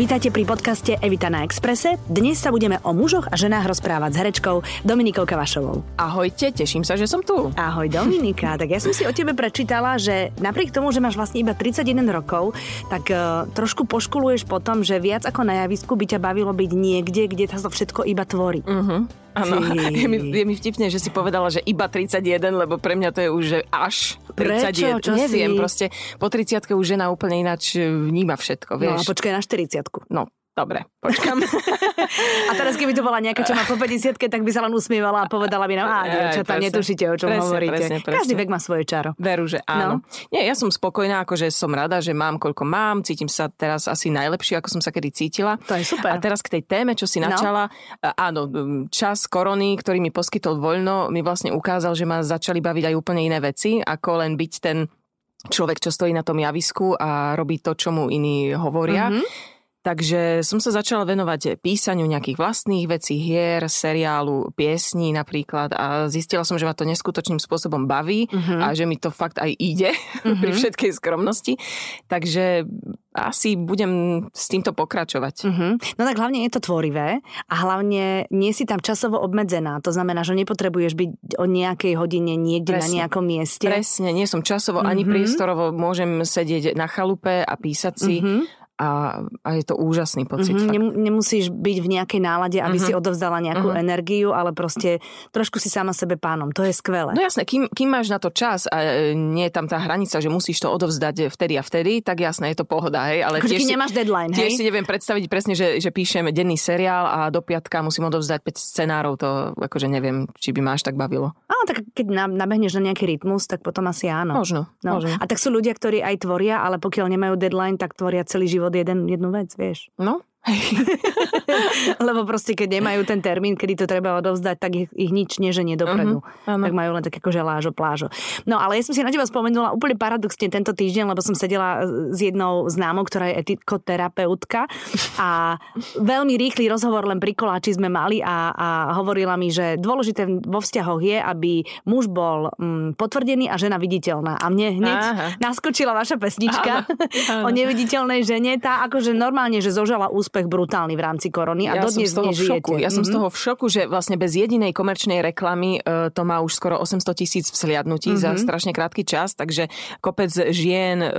Vítajte pri podcaste Evita na Exprese. Dnes sa budeme o mužoch a ženách rozprávať s herečkou Dominikou Kavašovou. Ahojte, teším sa, že som tu. Ahoj Dominika, tak ja som si o tebe prečítala, že napriek tomu, že máš vlastne iba 31 rokov, tak uh, trošku poškuluješ potom, že viac ako na javisku by ťa bavilo byť niekde, kde sa to všetko iba tvorí. Uh-huh. Áno, je mi, je mi vtipne, že si povedala, že iba 31, lebo pre mňa to je už že až 31. Prečo? Čo Neviem, si? proste po 30 už žena úplne ináč vníma všetko, No vieš. a počkaj na 40 No, dobre, počkam. A teraz keby to bola nejaká, čo má po 50 tak by sa len usmievala a povedala by nám, dievčatá, presne. netušíte, o čom Presne, hovoríte. presne, presne. Každý vek má svoje čaro. Veru, že áno. No. Nie, ja som spokojná, akože som rada, že mám koľko mám, cítim sa teraz asi najlepšie, ako som sa kedy cítila. To je super. A teraz k tej téme, čo si No. načala, a áno, čas korony, ktorý mi poskytol voľno, mi vlastne ukázal, že ma začali baviť aj úplne iné veci, ako len byť ten človek, čo stojí na tom javisku a robí to, čo mu iní hovoria. Mhm. Takže som sa začala venovať písaniu nejakých vlastných vecí, hier, seriálu, piesní napríklad a zistila som, že ma to neskutočným spôsobom baví Mhm. a že mi to fakt aj ide pri všetkej skromnosti. Takže asi budem s týmto pokračovať. Mhm. No tak hlavne je to tvorivé a hlavne nie si tam časovo obmedzená. To znamená, že nepotrebuješ byť o nejakej hodine niekde na Presne. nejakom mieste. Presne, nie som časovo ani Mhm. priestorovo, môžem sedieť na chalupe a písať si Mhm. A, a je to úžasný pocit. Mhm, fakt. nem- nemusíš byť v nejakej nálade, aby Mhm. si odovzdala nejakú Mhm. energiu, ale proste trošku si sama sebe pánom. To je skvelé. No jasné, kým, kým máš na to čas a e, nie je tam tá hranica, že musíš to odovzdať vtedy a vtedy, tak jasné, je to pohoda, hej. Ale Akože tiež si, nemáš deadline, tiež hej? si neviem predstaviť presne, že, že píšem denný seriál a do piatka musím odovzdať 5 scenárov, to akože neviem, či by máš tak bavilo. Áno, tak keď na- nabehneš na nejaký rytmus, tak potom asi áno. Možno, No. možno. A tak sú ľudia, ktorí aj tvoria, ale pokiaľ nemajú deadline, tak tvoria celý život jeden, jednu vec, vieš. No, Lebo proste, keď nemajú ten termín, kedy to treba odovzdať, tak ich, ich nič neženie dopredu. Áno. tak majú len také akože lážo, plážo. No ale ja som si na teba spomenula úplne paradoxne tento týždeň, lebo som sedela s jednou známou, ktorá je etikoterapeutka a veľmi rýchly rozhovor len pri koláči sme mali a, a hovorila mi, že dôležité vo vzťahoch je, aby muž bol mm, potvrdený a žena viditeľná. A mne hneď Aha. naskočila vaša pesnička o neviditeľnej žene. Tá akože normálne, že zožala úspech brutálny v rámci korony a ja som dodnes z toho v šoku. Ja som z Mhm. toho v šoku, že vlastne bez jedinej komerčnej reklamy e, to má už skoro 800 tisíc vzhliadnutí za Mhm. strašne krátky čas, takže kopec žien e,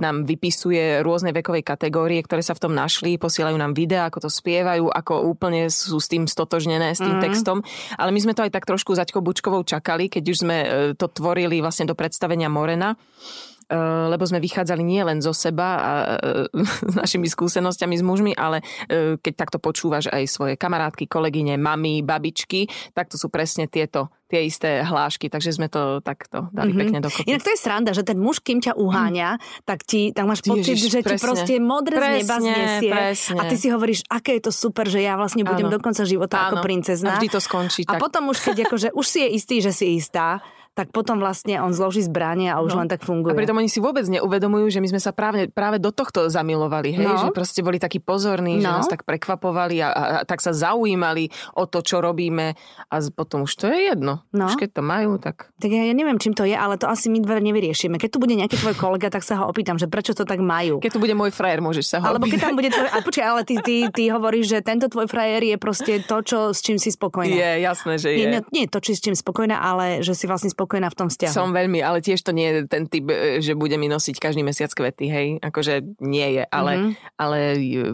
nám vypisuje rôzne vekové kategórie, ktoré sa v tom našli, posielajú nám videá, ako to spievajú, ako úplne sú s tým stotožnené, s tým Mhm. textom. Ale my sme to aj tak trošku Zaďkou Bučkovou čakali, keď už sme e, to tvorili vlastne do predstavenia Morena lebo sme vychádzali nie len zo seba a eh, s našimi skúsenosťami s mužmi, ale eh, keď takto počúvaš aj svoje kamarátky, kolegyne, mamy, babičky, tak to sú presne tieto tie isté hlášky, takže sme to takto dali Mhm. pekne dokopy. Inak to je sranda, že ten muž, kým ťa uháňa, tak, ti, tak máš pocit, Ježiš, že ti presne. proste modré z neba Presne, znesie. presne. A ty si hovoríš, aké je to super, že ja vlastne budem Áno. do konca života ako Áno. princezna. A vždy to skončí A tak. potom už, keď akože, už si je istý, že si istá, tak potom vlastne on zloží zbranie a už No. len tak funguje. A pritom oni si vôbec neuvedomujú, že my sme sa práve, práve do tohto zamilovali, hej? No. že proste boli takí pozorní, že No. nás tak prekvapovali a, a, a tak sa zaujímali o to, čo robíme a potom už to je jedno. No. Už keď to majú, tak... Tak ja, ja neviem, čím to je, ale to asi my dve nevyriešime. Keď tu bude nejaký tvoj kolega, tak sa ho opýtam, že prečo to tak majú. Keď tu bude môj frajer, môžeš sa ho Alebo keď opýtať. tam bude tvoj... A počkaj, ale ty, ty, ty hovoríš, že tento tvoj frajer je proste to, čo, s čím si spokojná. Je, jasné, že je. Nie, nie to, či s čím spokojná, ale že si vlastne spokojná v tom vzťahu. Som veľmi, ale tiež to nie je ten typ, e, že bude mi nosiť každý mesiac kvety, hej. Akože nie je, ale, Mhm. ale e,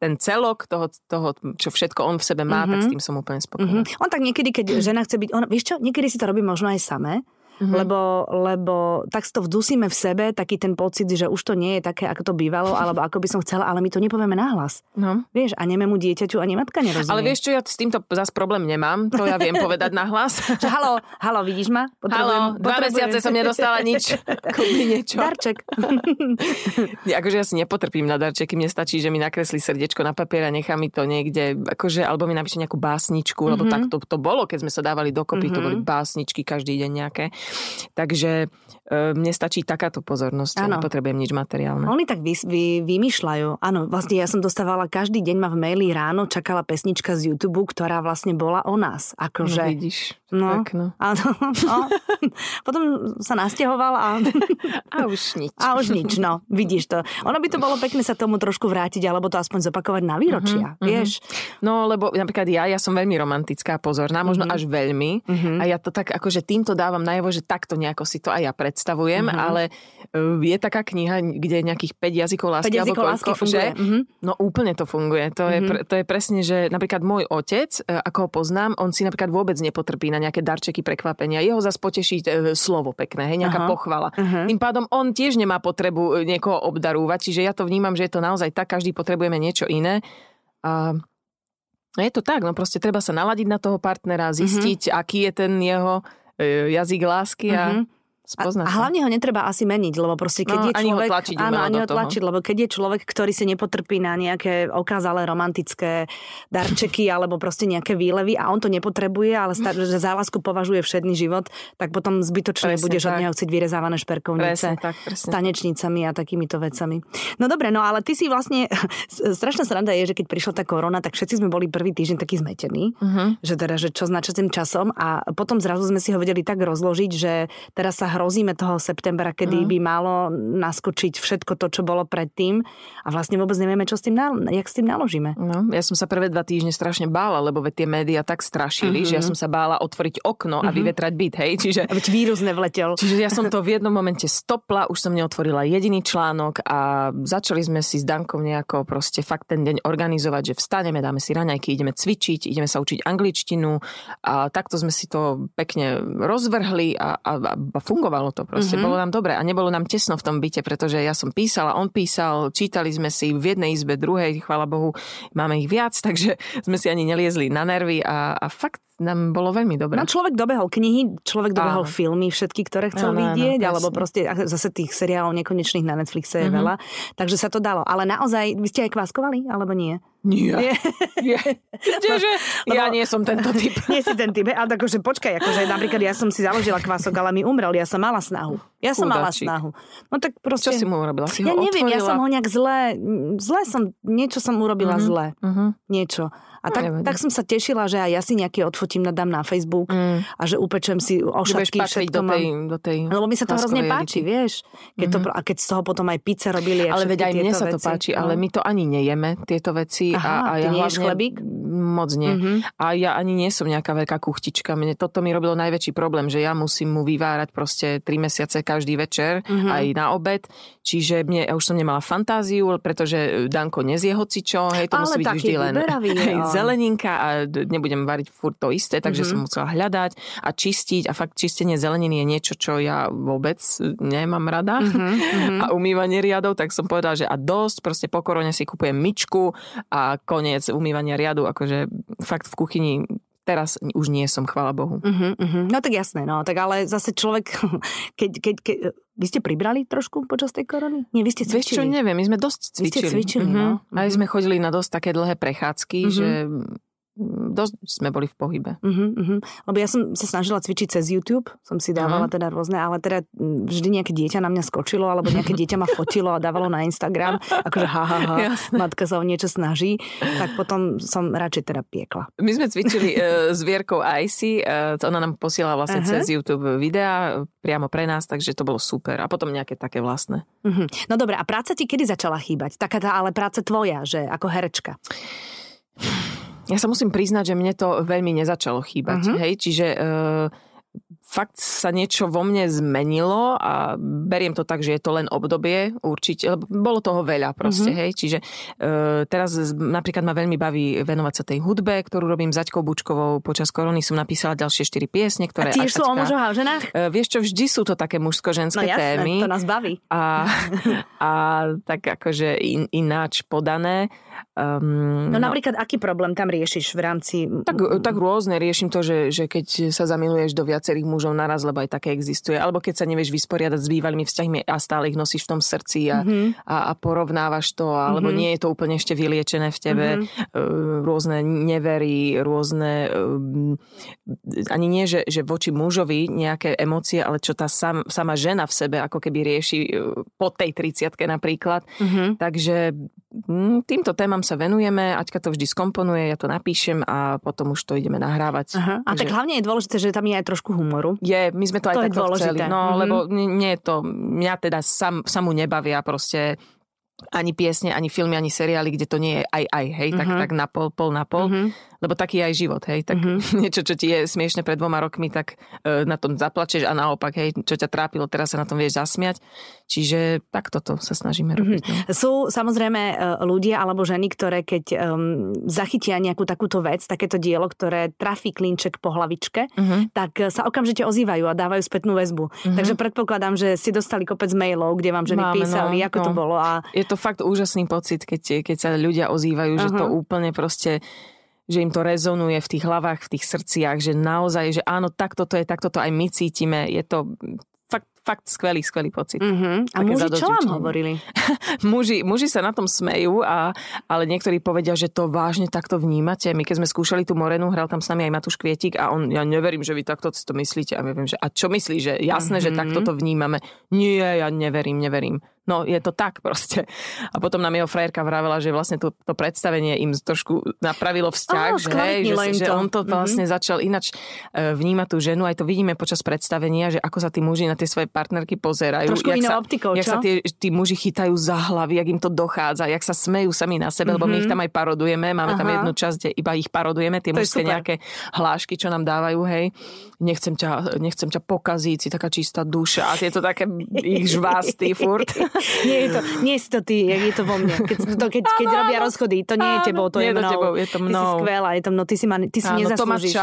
ten celok toho, toho, čo všetko on v sebe má, Mhm. tak s tým som úplne spokojná. Mhm. On tak niekedy, keď žena chce byť... On, vieš čo, niekedy si to robí možno aj samé, Mhm. lebo, lebo tak si to vdusíme v sebe, taký ten pocit, že už to nie je také, ako to bývalo, alebo ako by som chcela, ale my to nepovieme nahlas. No. Vieš, a nemému dieťaťu ani matka nerozumie. Ale vieš čo, ja s týmto zase problém nemám, to ja viem povedať nahlas. Že halo, halo, vidíš ma? Halo, dva mesiace som nedostala nič. Kúpi niečo. Darček. Akože ja si nepotrpím na darčeky, mne stačí, že mi nakreslí srdiečko na papier a nechá mi to niekde, akože, alebo mi napíše nejakú básničku, lebo Mhm. tak to, to bolo, keď sme sa dávali dokopy, to Mhm. boli básničky každý deň nejaké. Takže e, mne stačí takáto pozornosť, Áno. nepotrebujem nič materiálne. Oni tak vy, vy, vymýšľajú. Áno, vlastne ja som dostávala každý deň ma v maili ráno, čakala pesnička z YouTube, ktorá vlastne bola o nás. No, Akože, vidíš, No. pekno. Áno, no. Potom sa nasťahoval a, A už nič. a už nič, no, vidíš to. Ono by to bolo pekné sa tomu trošku vrátiť, alebo to aspoň zopakovať na výročia, Mhm, vieš. No, lebo napríklad ja, ja som veľmi romantická, pozorná, možno Mhm. až veľmi. A ja to tak akože týmto dávam najavo, že takto nejako si to aj ja predstavujem, Mhm. ale uh, je taká kniha, kde je nejakých 5 jazykov lásky. 5 jazykov lásky koľko, funguje. Že? Mhm. No úplne to funguje. To, je, pre, to je presne, že napríklad môj otec, e, ako ho poznám, on si napríklad vôbec nepotrpí na nejaké darčeky, prekvapenia. Jeho zase poteší e, slovo pekné, hej, nejaká Aha. pochvala. Aha. Tým pádom on tiež nemá potrebu e, niekoho obdarúvať, čiže ja to vnímam, že je to naozaj tak, každý potrebujeme niečo iné. A No je to tak, no proste treba sa naladiť na toho partnera, zistiť, aký je ten jeho e, jazyk lásky a Mhm. A, spoznať a sa. hlavne ho netreba asi meniť, lebo proste keď No, je ani ho človek... tlačiť áno, ani ho tlačiť, lebo keď je človek, ktorý si nepotrpí na nejaké okázalé romantické darčeky alebo proste nejaké výlevy a on to nepotrebuje, ale star- že za lásku považuje všedný život, tak potom zbytočne Presne budeš od tak. neho chcieť vyrezávané šperkovnice. Presne tak, presne. s tanečnicami a takýmito vecami. No dobre, no ale ty si vlastne, strašná sranda je, že keď prišla tá korona, tak všetci sme boli prvý týždeň takí zmetení, Mhm. že teda, že čo s načasným časom a potom zrazu sme si ho vedeli tak rozložiť, že teraz sa hrozíme toho septembra, kedy Mhm. by malo naskočiť všetko to, čo bolo predtým a vlastne vôbec nevieme, čo s tým, jak s tým naložíme. No, ja som sa prvé dva týždne strašne bála, lebo tie médiá tak strašili, že ja som sa bála otvoriť okno a vyvetrať byt, hej, čiže A veď vírus nevletel. Čiže ja som to v jednom momente stopla, už som neotvorila jediný článok a začali sme si s Dankom nejako proste fakt ten deň organizovať, že vstaneme, dáme si raňajky, ideme cvičiť, ideme sa učiť angličtinu a takto sme si to pekne rozvrhli a, a, a fungovalo to proste. Mm-hmm. Bolo nám dobre a nebolo nám tesno v tom byte, pretože ja som písala, on písal, čítali sme si v jednej izbe, druhej, chvála Bohu, máme ich viac, takže sme si ani neliezli na nervy a, a fakt nám bolo veľmi dobre. No človek dobehol knihy, človek dobehol Áno. filmy, všetky, ktoré chcel Áno, áno, vidieť, presne. alebo proste zase tých seriálov nekonečných na Netflixe je Mhm. veľa, takže sa to dalo. Ale naozaj, vy ste aj kváskovali, alebo nie? Nie. Nie. Nie. Kdeže? Ja nie som tento typ. Nie si ten typ, ale akože počkaj, akože napríklad ja som si založila kvások, ale mi umrel, ja som mala snahu. Ja som mala Chudáčik. snahu. No tak proste... Čo si mu urobila? Si ja ho neviem, ja otvorila? som ho nejak zle, zle som, niečo som urobila Mhm. zle. Mhm. Niečo. A No, tak, tak som sa tešila, že aj ja si nejaký odfotím, nadám na Facebook Mm. a že upečem si ošatky, všetko do mám. tej, do tej Lebo mi sa to hrozne páči, vieš. Keď to, a keď z toho potom aj pizza robili. Ale veď aj mne sa to veci. páči, No. ale my to ani nejeme, tieto veci. Aha, a, a ty ja neješ hlavne, chlebík? Moc nie. Mhm. A ja ani nie som nejaká veľká kuchtička. Mne toto mi robilo najväčší problém, že ja musím mu vyvárať proste 3 mesiace každý večer, Mhm. aj na obed. Čiže mne, ja už som nemala fantáziu, pretože Danko nezie hocičo, hej, to Ale musí byť vždy len vyberavý je hej. Zeleninka a nebudem variť furt to isté, takže Mhm. som musela hľadať a čistiť a fakt čistenie zeleniny je niečo, čo ja vôbec nemám rada. Mhm, A umývanie riadov, tak som povedala, že a dosť, proste po korone si kupujem myčku a koniec umývania riadu, akože fakt v kuchyni teraz už nie som, chvála Bohu. Uh-huh, uh-huh. No tak jasné, no. Tak ale zase človek, keď, keď, keď... Vy ste pribrali trošku počas tej korony? Nie, vy ste Vieš čo, cvičili. neviem, my sme dosť Vy ste cvičili. cvičili, Mhm. no. Aj Mhm. sme chodili na dosť také dlhé prechádzky, Mhm. že dosť sme boli v pohybe. Uh-huh, uh-huh. Lebo ja som sa snažila cvičiť cez YouTube, som si dávala Mhm. teda rôzne, ale teda mm, vždy nejaké dieťa na mňa skočilo, alebo nejaké dieťa ma fotilo a dávalo na Instagram, akože ha, ha, ha, Jasné. matka sa o niečo snaží, tak potom som radšej teda piekla. My sme cvičili e, s Vierkou Icy, e, ona nám posiela vlastne Aha. cez YouTube videá e, priamo pre nás, takže to bolo super. A potom nejaké také vlastné. Uh-huh. No dobre, a práca ti kedy začala chýbať? Taká tá ale práca tvoja, že ako herečka. Ja sa musím priznať, že mne to veľmi nezačalo chýbať. Mhm. Hej, čiže e, fakt sa niečo vo mne zmenilo a beriem to tak, že je to len obdobie určite, lebo bolo toho veľa proste, Mhm. hej, čiže e, teraz napríklad ma veľmi baví venovať sa tej hudbe, ktorú robím s Zaďkou Bučkovou, počas korony som napísala ďalšie štyri piesne, A ktoré tiež sú o mužoch a ženách? E, vieš čo, vždy sú to také No mužsko-ženské jasné, témy to nás baví. a, a tak akože in, ináč podané. Um, No, napríklad, aký problém tam riešiš v rámci... tak, tak rôzne riešim to, že, že keď sa zamiluješ do viacerých mužov, mužov naraz, lebo aj také existuje. Alebo keď sa nevieš vysporiadať s bývalými vzťahmi a stále ich nosíš v tom srdci a, mm-hmm. a, a porovnávaš to, alebo mm-hmm. nie je to úplne ešte vyliečené v tebe. Mm-hmm. Rôzne nevery, rôzne ani nie, že, že voči mužovi nejaké emócie, ale čo tá sam, sama žena v sebe ako keby rieši po tej 30 napríklad. Mm-hmm. Takže týmto témam sa venujeme, Aťka to vždy skomponuje, ja to napíšem a potom už to ideme nahrávať. Aha. A Takže... tak hlavne je dôležité, že tam je aj trošku humoru. Je, my sme to, to aj takto chceli. No, mm-hmm. lebo nie je to, mňa teda sam, samu nebavia proste ani piesne, ani filmy, ani seriály, kde to nie je aj aj, hej, mm-hmm. tak, mhm. tak na pol, pol na pol. Mm-hmm lebo taký je aj život, hej, tak mm-hmm. niečo, čo ti je smiešne pred dvoma rokmi, tak e, na tom zaplačeš a naopak, hej, čo ťa trápilo, teraz sa na tom vieš zasmiať. Čiže tak toto sa snažíme mhm. robiť. Mm-hmm. No. Sú samozrejme e, ľudia alebo ženy, ktoré keď um, zachytia nejakú takúto vec, takéto dielo, ktoré trafí klinček po hlavičke, mm-hmm. tak sa okamžite ozývajú a dávajú spätnú väzbu. Mm-hmm. Takže predpokladám, že ste dostali kopec mailov, kde vám ženy Máme, písali, no, ako no. to bolo. A... Je to fakt úžasný pocit, keď, keď sa ľudia ozývajú, uh-huh. že to úplne proste že im to rezonuje v tých hlavách, v tých srdciach, že naozaj, že áno, takto to je, takto to aj my cítime. Je to fakt, fakt skvelý, skvelý pocit. Mm-hmm. A muži čo vám hovorili? muži, muži sa na tom smejú, a, ale niektorí povedia, že to vážne takto vnímate. My keď sme skúšali tú Morenu, hral tam s nami aj Matúš Kvietik a on, ja neverím, že vy takto to myslíte. A ja viem, že a čo myslí, že jasné, mm-hmm. že takto to vnímame. Nie, ja neverím, neverím. No je to tak proste. A potom nám jeho frajerka vravela, že vlastne to, to predstavenie im trošku napravilo vzťah, oh, že, hej, že, že on to mm-hmm. vlastne začal inač e, vnímať tú ženu, aj to vidíme počas predstavenia, že ako sa tí muži na tie svoje partnerky pozerajú. Trošku jak sa, optikou, jak sa tie, tí muži chytajú za hlavy, jak im to dochádza, jak sa smejú sami na sebe, mm-hmm. lebo my ich mhm. tam aj parodujeme, máme Aha. tam jednu časť, kde iba ich parodujeme, tie mužské nejaké hlášky, čo nám dávajú, hej. Nechcem ťa, nechcem ťa pokaziť, si taká čistá duša a tieto také ich žvásty furt. nie je to, nie si to ty, je to vo mne. Keď, to, keď, keď robia rozchody, to nie je tebou, to je mnou. Tebou, je to mnou. Ty si skvelá, je to mnou, ty si, ma, ty si nezaslúžiš.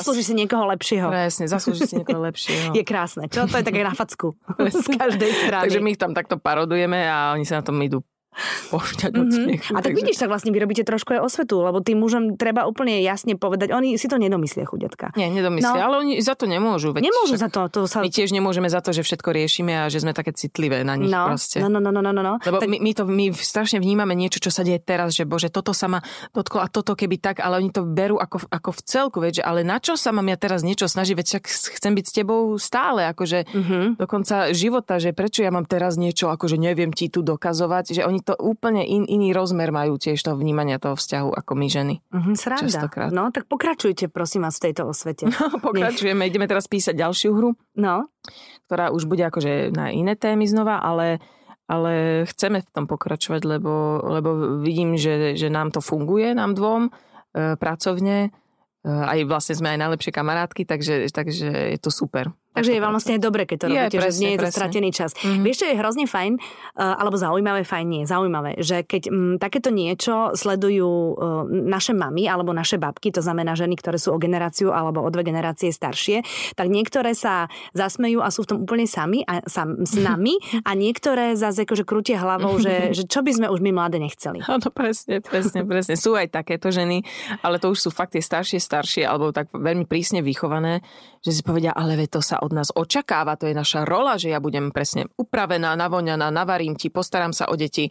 Zaslúžiš si niekoho lepšieho. Presne, zaslúžiš si niekoho lepšieho. je krásne. Čo to je také na facku. Z každej strany. Takže my ich tam takto parodujeme a oni sa na tom idú pošťať od mm-hmm. smiechu. A tak takže... vidíš, tak vlastne vyrobíte trošku aj osvetu, lebo tým mužom treba úplne jasne povedať, oni si to nedomyslia, chudetka. Nie, nedomyslia, no. ale oni za to nemôžu. Veď nemôžu za to. to sa... My tiež nemôžeme za to, že všetko riešime a že sme také citlivé na nich no. proste. No, no, no, no, no, no. Lebo tak... my, my, to, my strašne vnímame niečo, čo sa deje teraz, že bože, toto sa ma dotklo a toto keby tak, ale oni to berú ako, ako v celku, veď, ale na čo sa mám ja teraz niečo snažiť, veď však chcem byť s tebou stále, akože mm-hmm. do konca života, že prečo ja mám teraz niečo, akože neviem ti tu dokazovať, že oni to úplne in, iný rozmer majú tiež toho vnímania toho vzťahu ako my ženy. Mm-hmm, sranda. Častokrát. No, tak pokračujte prosím vás v tejto osvete. No, pokračujeme. Nech. Ideme teraz písať ďalšiu hru. No. Ktorá už bude akože na iné témy znova, ale ale chceme v tom pokračovať, lebo, lebo vidím, že, že nám to funguje, nám dvom, e, pracovne. E, aj vlastne sme aj najlepšie kamarátky, takže, takže je to super. Takže je vlastne dobre, keď to robíte, je, presne, že nie je to stratený čas. Mm-hmm. Vieš, čo je hrozne fajn, uh, alebo zaujímavé, fajn nie, zaujímavé, že keď um, takéto niečo sledujú uh, naše mamy alebo naše babky, to znamená ženy, ktoré sú o generáciu alebo o dve generácie staršie, tak niektoré sa zasmejú a sú v tom úplne sami a sam, s nami a niektoré zase akože krútia hlavou, že, že čo by sme už my mladé nechceli. Áno, presne, presne, presne. Sú aj takéto ženy, ale to už sú fakt tie staršie, staršie alebo tak veľmi prísne vychované, že si povedia, ale to sa od nás očakáva, to je naša rola, že ja budem presne upravená, navoňaná, navarím ti, postaram sa o deti.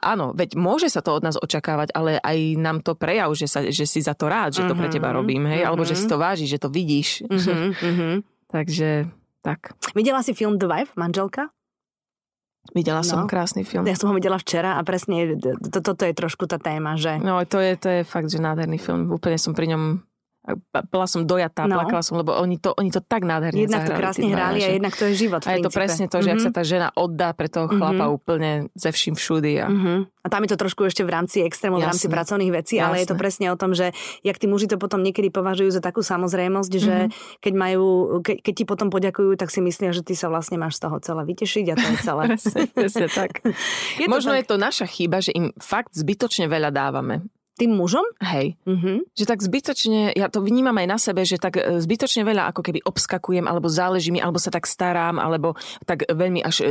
Áno, veď môže sa to od nás očakávať, ale aj nám to prejav, že, sa, že si za to rád, že to pre teba mhm, robím, hej, uh-huh. alebo že si to váži, že to vidíš. Uh-huh. Takže tak. Videla si film The Wife, manželka? Videla som no. krásny film. Ja som ho videla včera a presne toto to je trošku tá téma, že... No, to je, to je fakt, že nádherný film. Úplne som pri ňom bola som dojatá, no. plakala som, lebo oni to, oni to tak nádherne Jednak to krásne hrali a jednak to je život. A je to presne to, že mm-hmm. ak sa tá žena oddá pre toho chlapa mm-hmm. úplne ze vším všudy. A... Mm-hmm. a tam je to trošku ešte v rámci extrému, v rámci pracovných vecí, Jasne. ale je to presne o tom, že jak tí muži to potom niekedy považujú za takú samozrejmosť, že mm-hmm. keď majú, ke, keď ti potom poďakujú, tak si myslia, že ty sa vlastne máš z toho celé vytešiť a to je celé. presne, presne tak. je Možno tak... je to naša chyba, že im fakt zbytočne veľa dávame Tým mužom? Hej. Mhm. Že tak zbytočne, ja to vnímam aj na sebe, že tak e, zbytočne veľa ako keby obskakujem, alebo záleží mi, alebo sa tak starám, alebo tak veľmi až e,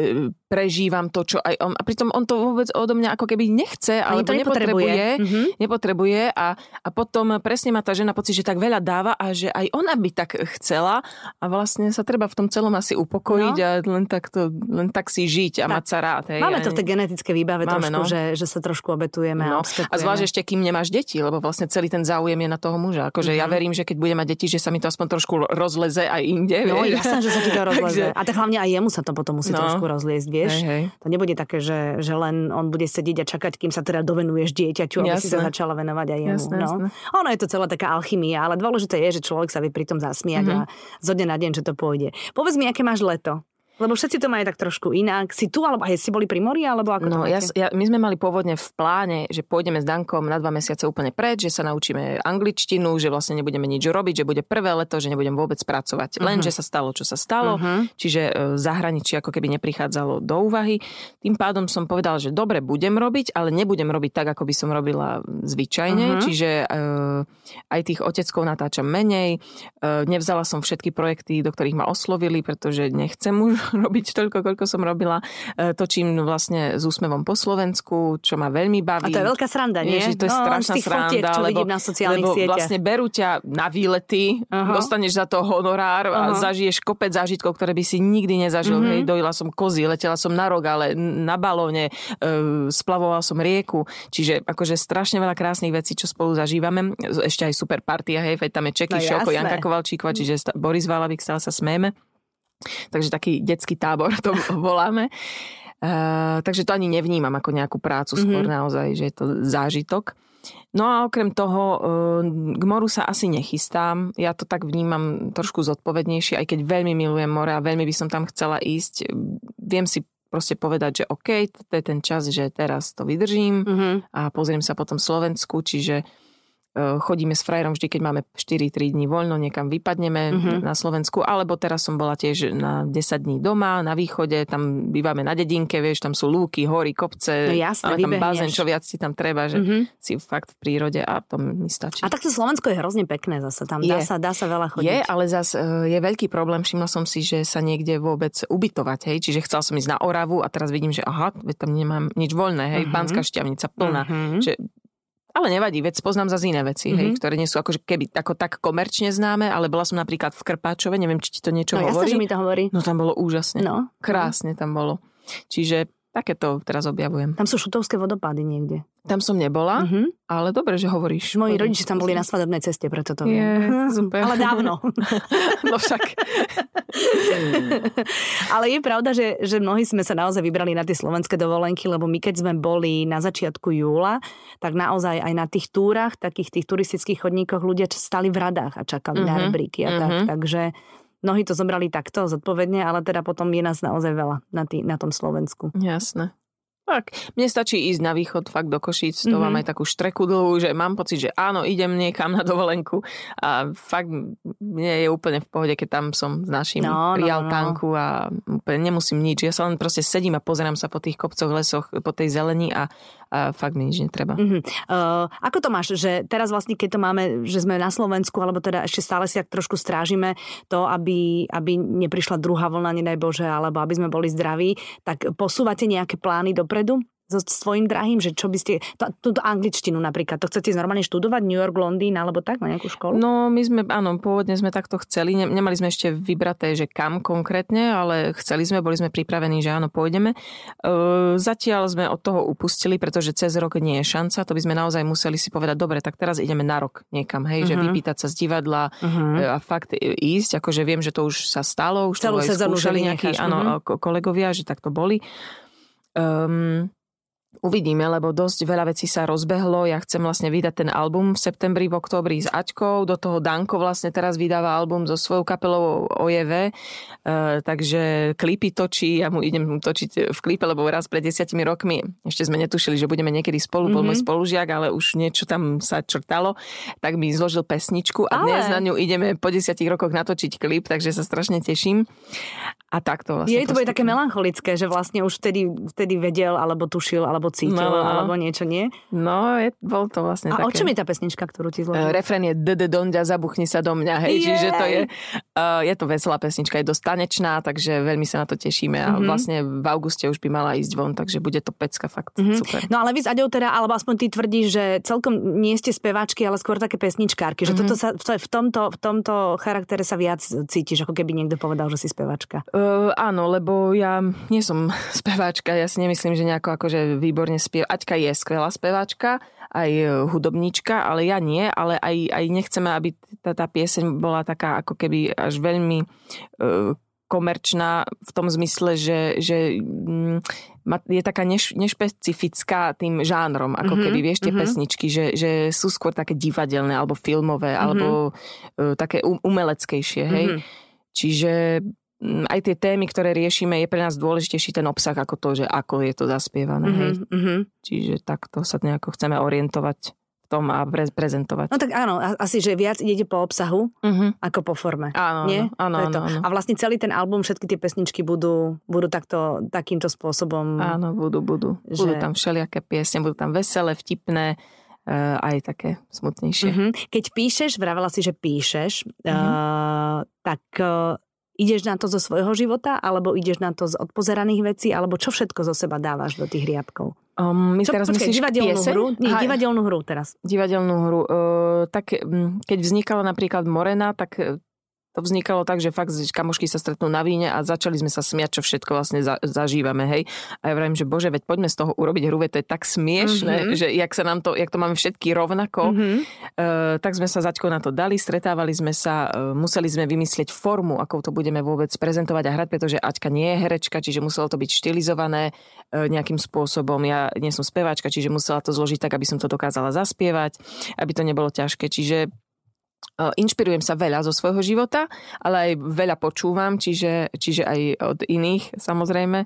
prežívam to, čo aj on. A pritom on to vôbec odo mňa ako keby nechce, alebo to nepotrebuje. Mhm. Nepotrebuje a, a potom presne má tá žena pocit, že tak veľa dáva a že aj ona by tak chcela a vlastne sa treba v tom celom asi upokojiť No. a len tak, to, len tak si žiť a Tak. mať sa rád. Hej. Máme A to v tej genetickej výbave Máme, trošku, no. že, že sa trošku obetujeme a No, obskakujeme. a zvlášť ešte, kým nemáš deti, lebo vlastne celý ten záujem je na toho muža. Akože Mhm. ja verím, že keď budem mať deti, že sa mi to aspoň trošku rozleze aj inde. No vieš. jasné, že sa ti to rozleze. Takže- A tak hlavne aj jemu sa to potom musí No. trošku rozliesť, vieš. Hej, hej. To nebude také, že, že len on bude sedieť a čakať, kým sa teda dovenuješ dieťaťu, aby si sa Jasné. začala venovať aj jemu. Jasné, no. jasné. Ono je to celá taká alchymia, ale dôležité je, že človek sa vie pri tom zasmiať Mhm. a zo dňa na deň, že to pôjde. Povedz mi, aké máš leto. Lebo všetci to majú tak trošku inak. Si tu, alebo aj si boli pri mori, alebo ako No, ja, ja, my sme mali pôvodne v pláne, že pôjdeme s Dankom na dva mesiace úplne preč, že sa naučíme angličtinu, že vlastne nebudeme nič robiť, že bude prvé leto, že nebudem vôbec pracovať. Lenže sa stalo, čo sa stalo, Mhm. čiže e, zahraničie ako keby neprichádzalo do úvahy. Tým pádom som povedal, že dobre, budem robiť, ale nebudem robiť tak, ako by som robila zvyčajne, Mhm. čiže e, aj tých oteckov natáčam menej. E, nevzala som všetky projekty, do ktorých ma oslovili, pretože nechcem už robiť toľko, koľko som robila. E, točím vlastne s úsmevom po Slovensku, čo ma veľmi baví. A to je veľká sranda, nie? Ježiš, to je no, strašná tých fotiek, sranda, čo lebo, na sociálnych lebo sieťach. vlastne berú ťa na výlety, Aha. dostaneš za to honorár a Aha. zažiješ kopec zážitkov, ktoré by si nikdy nezažil. Hej, dojila som kozy, letela som na rok, ale na balóne, e, splavovala som rieku. Čiže akože strašne veľa krásnych vecí, čo spolu zažívame. Ešte aj super partia, hej, tam je Čeky No Šoko. Janka Kovalčíková, čiže Boris Valabik, stále sa smejeme. Takže taký detský tábor to voláme. Uh, takže to ani nevnímam ako nejakú prácu, skôr Mhm. naozaj, že je to zážitok. No a okrem toho, uh, k moru sa asi nechystám. Ja to tak vnímam trošku zodpovednejšie, aj keď veľmi milujem more a veľmi by som tam chcela ísť. Viem si proste povedať, že OK, to je ten čas, že teraz to vydržím Mhm. a pozriem sa potom Slovensku, čiže e, chodíme s frajerom vždy, keď máme 4-3 dní voľno, niekam vypadneme Mhm. na Slovensku, alebo teraz som bola tiež na 10 dní doma, na východe, tam bývame na dedinke, vieš, tam sú lúky, hory, kopce, No jasné, máme tam bazén, čo viac ti tam treba, že Mhm. si fakt v prírode a to mi stačí. A takto Slovensko je hrozne pekné zase tam. Dá, Je. sa, dá sa veľa chodiť. Je, ale zas e, je veľký problém, všimla som si, že sa niekde vôbec ubytovať, hej, čiže chcel som ísť na Oravu a teraz vidím, že aha, tam nemám nič voľné, hej, Mhm. Banská šťavnica plná, Mhm. že ale nevadí, veď poznám za iné veci, hej, Mhm. ktoré nie sú akože keby ako tak komerčne známe, ale bola som napríklad v Krpáčove, neviem, či ti to niečo No hovorí. že mi to hovorí. No tam bolo úžasne. No. Krásne tam bolo. Čiže takéto teraz objavujem. Tam sú šutovské vodopády niekde. Tam som nebola, Mhm. ale dobre, že hovoríš. Moji rodiči tam boli na svadobnej ceste, preto to Je, viem. super. Ale dávno. No však. Ale je pravda, že, že mnohí sme sa naozaj vybrali na tie slovenské dovolenky, lebo my keď sme boli na začiatku júla, tak naozaj aj na tých túrach, takých tých turistických chodníkoch ľudia stali v radách a čakali na Mhm, rebríky a tak. mhm. Takže mnohí to zobrali takto zodpovedne, ale teda potom je nás naozaj veľa na, tý, na tom Slovensku. Jasné. Tak, mne stačí ísť na východ fakt do Košíc, to Mhm. mám aj takú štreku dlhú, že mám pocit, že áno, idem niekam na dovolenku a fakt mne je úplne v pohode, keď tam som s našim No, no, pri no, no. altánku a úplne nemusím nič. Ja sa len proste sedím a pozerám sa po tých kopcoch, lesoch, po tej zelení a, a fakt mi nič netreba. Uh-huh. Uh, ako to máš, že teraz vlastne, keď to máme, že sme na Slovensku, alebo teda ešte stále si tak trošku strážime to, aby, aby neprišla druhá vlna, nedaj Bože, alebo aby sme boli zdraví, tak posúvate nejaké plány dopredu? So svojím drahým, že čo by ste, to, túto angličtinu napríklad, to chcete normálne študovať, New York, Londýn alebo tak, na nejakú školu? No, my sme, áno, pôvodne sme takto chceli, ne, nemali sme ešte vybraté, že kam konkrétne, ale chceli sme, boli sme pripravení, že áno, pôjdeme. E, zatiaľ sme od toho upustili, pretože cez rok nie je šanca, to by sme naozaj museli si povedať, dobre, tak teraz ideme na rok niekam, hej, uh-huh. že Mhm. vypýtať sa z divadla Uh-huh. a fakt ísť, akože viem, že to už sa stalo, už Celú to aj skúšali nejakí áno, ko- kolegovia, že tak to boli. Um, Uvidíme, lebo dosť veľa vecí sa rozbehlo. Ja chcem vlastne vydať ten album v septembri, v oktobri s Aťkou. Do toho Danko vlastne teraz vydáva album so svojou kapelou OJV. E, takže klipy točí. Ja mu idem točiť v klipe, lebo raz pred desiatimi rokmi ešte sme netušili, že budeme niekedy spolu. Bol Mhm. môj spolužiak, ale už niečo tam sa črtalo. Tak mi zložil pesničku a dnes Ale- na ňu ideme po desiatich rokoch natočiť klip, takže sa strašne teším. A takto vlastne Je to bude také melancholické, že vlastne už vtedy, vtedy vedel, alebo tušil, alebo alebo cítil, No, no, no. alebo niečo, nie? No, je, bol to vlastne A také. o čom je tá pesnička, ktorú ti Eh, zložil? Refrén je DD Donďa, zabuchni sa do mňa, hej, čiže to je, uh, je to veselá pesnička, je dosť tanečná, takže veľmi sa na to tešíme a Mhm. vlastne v auguste už by mala ísť von, takže bude to pecka fakt Mhm. super. No ale vy s Aďou teda, alebo aspoň ty tvrdíš, že celkom nie ste speváčky, ale skôr také pesničkárky, že Mhm. toto sa, v, v, tomto, v tomto charaktere sa viac cítiš, ako keby niekto povedal, že si speváčka. Uh, áno, lebo ja nie som speváčka, ja si nemyslím, že nejako akože výborne spiev. Aťka je skvelá speváčka, aj hudobníčka, ale ja nie, ale aj, aj nechceme, aby tá, tá pieseň bola taká ako keby až veľmi uh, komerčná v tom zmysle, že, že mm, je taká neš, nešpecifická tým žánrom, ako Mhm, keby, vieš, tie mhm. pesničky, že, že sú skôr také divadelné, alebo filmové, alebo uh, také um- umeleckejšie, hej. Mhm. Čiže aj tie témy, ktoré riešime, je pre nás dôležitejší ten obsah ako to, že ako je to zaspievané. Hej. Mhm. Čiže takto sa nejako chceme orientovať v tom a pre- prezentovať. No tak áno, asi, že viac ide po obsahu Uh-huh. ako po forme. Áno, Nie? áno, áno, áno. A vlastne celý ten album, všetky tie pesničky budú, budú takto, takýmto spôsobom. Áno, budú, budú. Že- Budú tam všelijaké piesne, budú tam veselé, vtipné, uh, aj také smutnejšie. Mhm. Keď píšeš, vravela si, že píšeš, Mhm. uh, tak uh, ideš na to zo svojho života, alebo ideš na to z odpozeraných vecí, alebo čo všetko zo seba dávaš do tých riadkov? Um, my Čo, teraz myslíš divadelnú pieseň? hru? Nie, Aha, divadelnú hru teraz. divadelnú hru. Uh, tak mm, keď vznikala napríklad Morena, tak to vznikalo tak, že fakt kamošky sa stretnú na víne a začali sme sa smiať, čo všetko vlastne za, zažívame, hej. A ja vravím, že bože, veď poďme z toho urobiť hru, veď to je tak smiešne, Mhm. že jak sa nám to, jak to máme všetky rovnako, Mhm. Uh, tak sme sa zaťko na to dali, stretávali sme sa, uh, museli sme vymyslieť formu, ako to budeme vôbec prezentovať a hrať, pretože Aťka nie je herečka, čiže muselo to byť štilizované uh, nejakým spôsobom. Ja nie som speváčka, čiže musela to zložiť tak, aby som to dokázala zaspievať, aby to nebolo ťažké. Čiže inšpirujem sa veľa zo svojho života, ale aj veľa počúvam, čiže, čiže aj od iných samozrejme.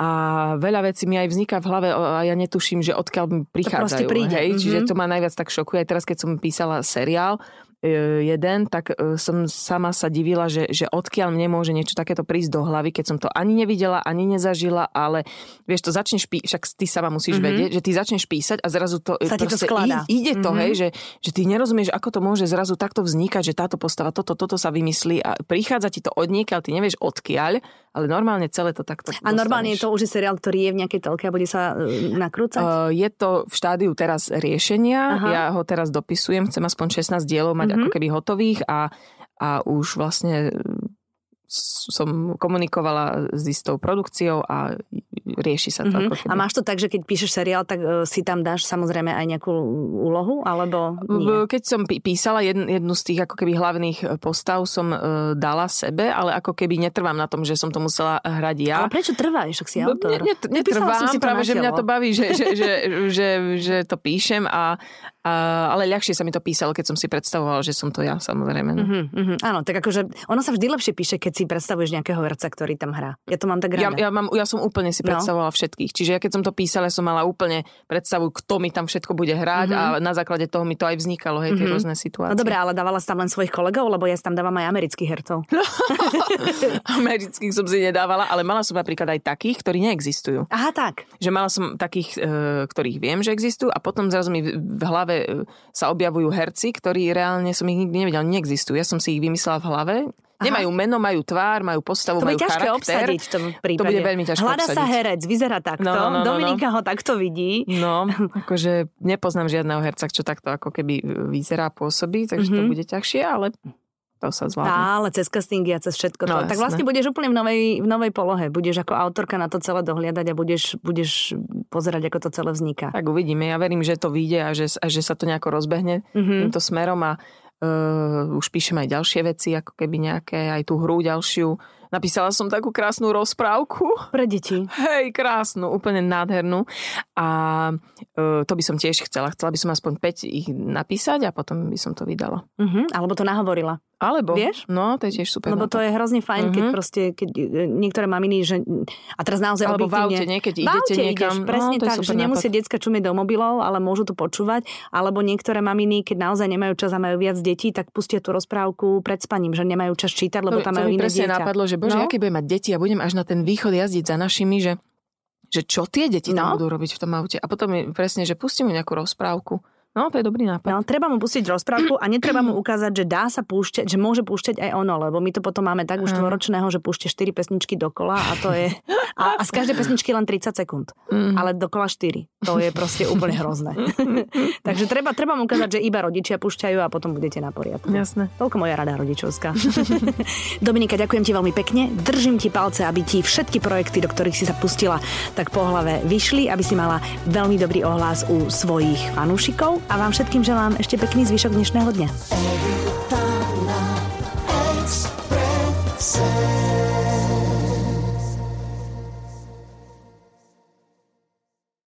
A veľa vecí mi aj vzniká v hlave a ja netuším, že odkiaľ mi prichádzajú. príde, Hej? mhm. Čiže to ma najviac tak šokuje. Aj teraz, keď som písala seriál, jeden, tak e, som sama sa divila, že, že odkiaľ mne môže niečo takéto prísť do hlavy, keď som to ani nevidela, ani nezažila, ale vieš, to začneš písať, však ty sama musíš Mhm. mm-hmm. vedieť, že ty začneš písať a zrazu to Sa ti to skladá. i- ide to, Mhm. hej, že, že ty nerozumieš, ako to môže zrazu takto vznikať, že táto postava, toto, toto sa vymyslí a prichádza ti to od niekiaľ, ty nevieš odkiaľ, ale normálne celé to takto A normálne je dostaneš. to už je seriál, ktorý je v nejakej telke a bude sa uh, nakrúcať? Uh, je to v štádiu teraz riešenia. Aha. Ja ho teraz dopisujem. Chcem aspoň 16 dielov mať Mhm. ako keby hotových a, a už vlastne som komunikovala s istou produkciou a rieši sa to. Mhm. Ako keby. A máš to tak, že keď píšeš seriál, tak uh, si tam dáš samozrejme aj nejakú úlohu, alebo nie? Keď som pí- písala jedn, jednu z tých ako keby hlavných e, postav, som e, dala sebe, ale ako keby netrvám na tom, že som to musela hrať ja. Ale prečo trváš, ak si No, autor? Ne, ne, Nepísala som netrvám, si to práve že mňa to baví, že, že, že, že, že to píšem, a, a, ale ľahšie sa mi to písalo, keď som si predstavovala, že som to ja, samozrejme. No. Mhm, mhm. Áno, tak akože ono sa vždy lepšie píše, keď si predstavuješ nejakého herca, ktorý tam hrá. Ja to mám tak Ja, rada. ja, mám, ja som úplne si No. predstavovala všetkých. Čiže ja keď som to písala, som mala úplne predstavu, kto mi tam všetko bude hrať a na základe toho mi to aj vznikalo, hej, tie Mhm. rôzne situácie. No dobré, ale dávala si tam len svojich kolegov, lebo ja tam dávam aj amerických hercov. Amerických som si nedávala, ale mala som napríklad aj takých, ktorí neexistujú. Aha, tak. Že mala som takých, e, ktorých viem, že existujú a potom zrazu mi v v hlave e, sa objavujú herci, ktorí reálne som ich nikdy nevedela, neexistujú. Ja som si ich vymyslela v hlave. Aha. Nemajú meno, majú tvár, majú postavu, To majú bude ťažké charakter. obsadiť v tom prípade. To bude veľmi ťažké Hľada sa obsadiť. herec, vyzerá takto. No, no, no, no, Dominika ho takto vidí. No, akože nepoznám žiadneho herca, čo takto ako keby vyzerá, pôsobí, takže mm-hmm. to Mhm. bude ťažšie, ale to sa zvládne. Ale cez castingy a cez všetko to. No, tak jasné. vlastne budeš úplne v novej, v novej polohe. Budeš ako autorka na to celé dohliadať a budeš, budeš pozerať, ako to celé vzniká. Tak uvidíme. Ja verím, že to vyjde a že, a že sa to nejako rozbehne Mhm. týmto smerom a uh, už píšem aj ďalšie veci, ako keby nejaké, aj tú hru ďalšiu. Napísala som takú krásnu rozprávku. Pre deti. Hej, krásnu, úplne nádhernú. A uh, to by som tiež chcela. Chcela by som aspoň 5 ich napísať a potom by som to vydala. Mhm. Alebo to nahovorila. Alebo, Vieš? No, to je tiež super. Lebo to je hrozne fajn, keď Mhm. proste, keď e, niektoré maminy, že... A teraz naozaj Alebo v objektívne- aute, nie? Keď V idete aute niekam. ideš, presne no, to je tak, že super nemusia nápad. decka čumieť do mobilov, ale môžu to počúvať. Alebo niektoré maminy, keď naozaj nemajú čas a majú viac detí, tak pustia tú rozprávku pred spaním, že nemajú čas čítať, lebo to, tam to majú iné presne dieťa. napadlo, že bože, No. aké budem mať deti a budem až na ten východ jazdiť za našimi, že že čo tie deti tam No. budú robiť v tom aute. A potom je presne, že pustím mu nejakú rozprávku. No, to je dobrý nápad. No, treba mu pustiť rozprávku a netreba mu ukázať, že dá sa púšťať, že môže púšťať aj ono, lebo my to potom máme tak už štvoročného, že púšte 4 pesničky dokola a to je... A, a z každej pesničky len 30 sekúnd, Mhm. ale dokola 4. To je proste úplne hrozné. Takže treba, treba mu ukázať, že iba rodičia púšťajú a potom budete na poriadku. Jasné. Toľko moja rada rodičovská. Dominika, ďakujem ti veľmi pekne. Držím ti palce, aby ti všetky projekty, do ktorých si sa pustila, tak po hlave vyšli, aby si mala veľmi dobrý ohlas u svojich fanúšikov a vám všetkým želám ešte pekný zvyšok dnešného dňa.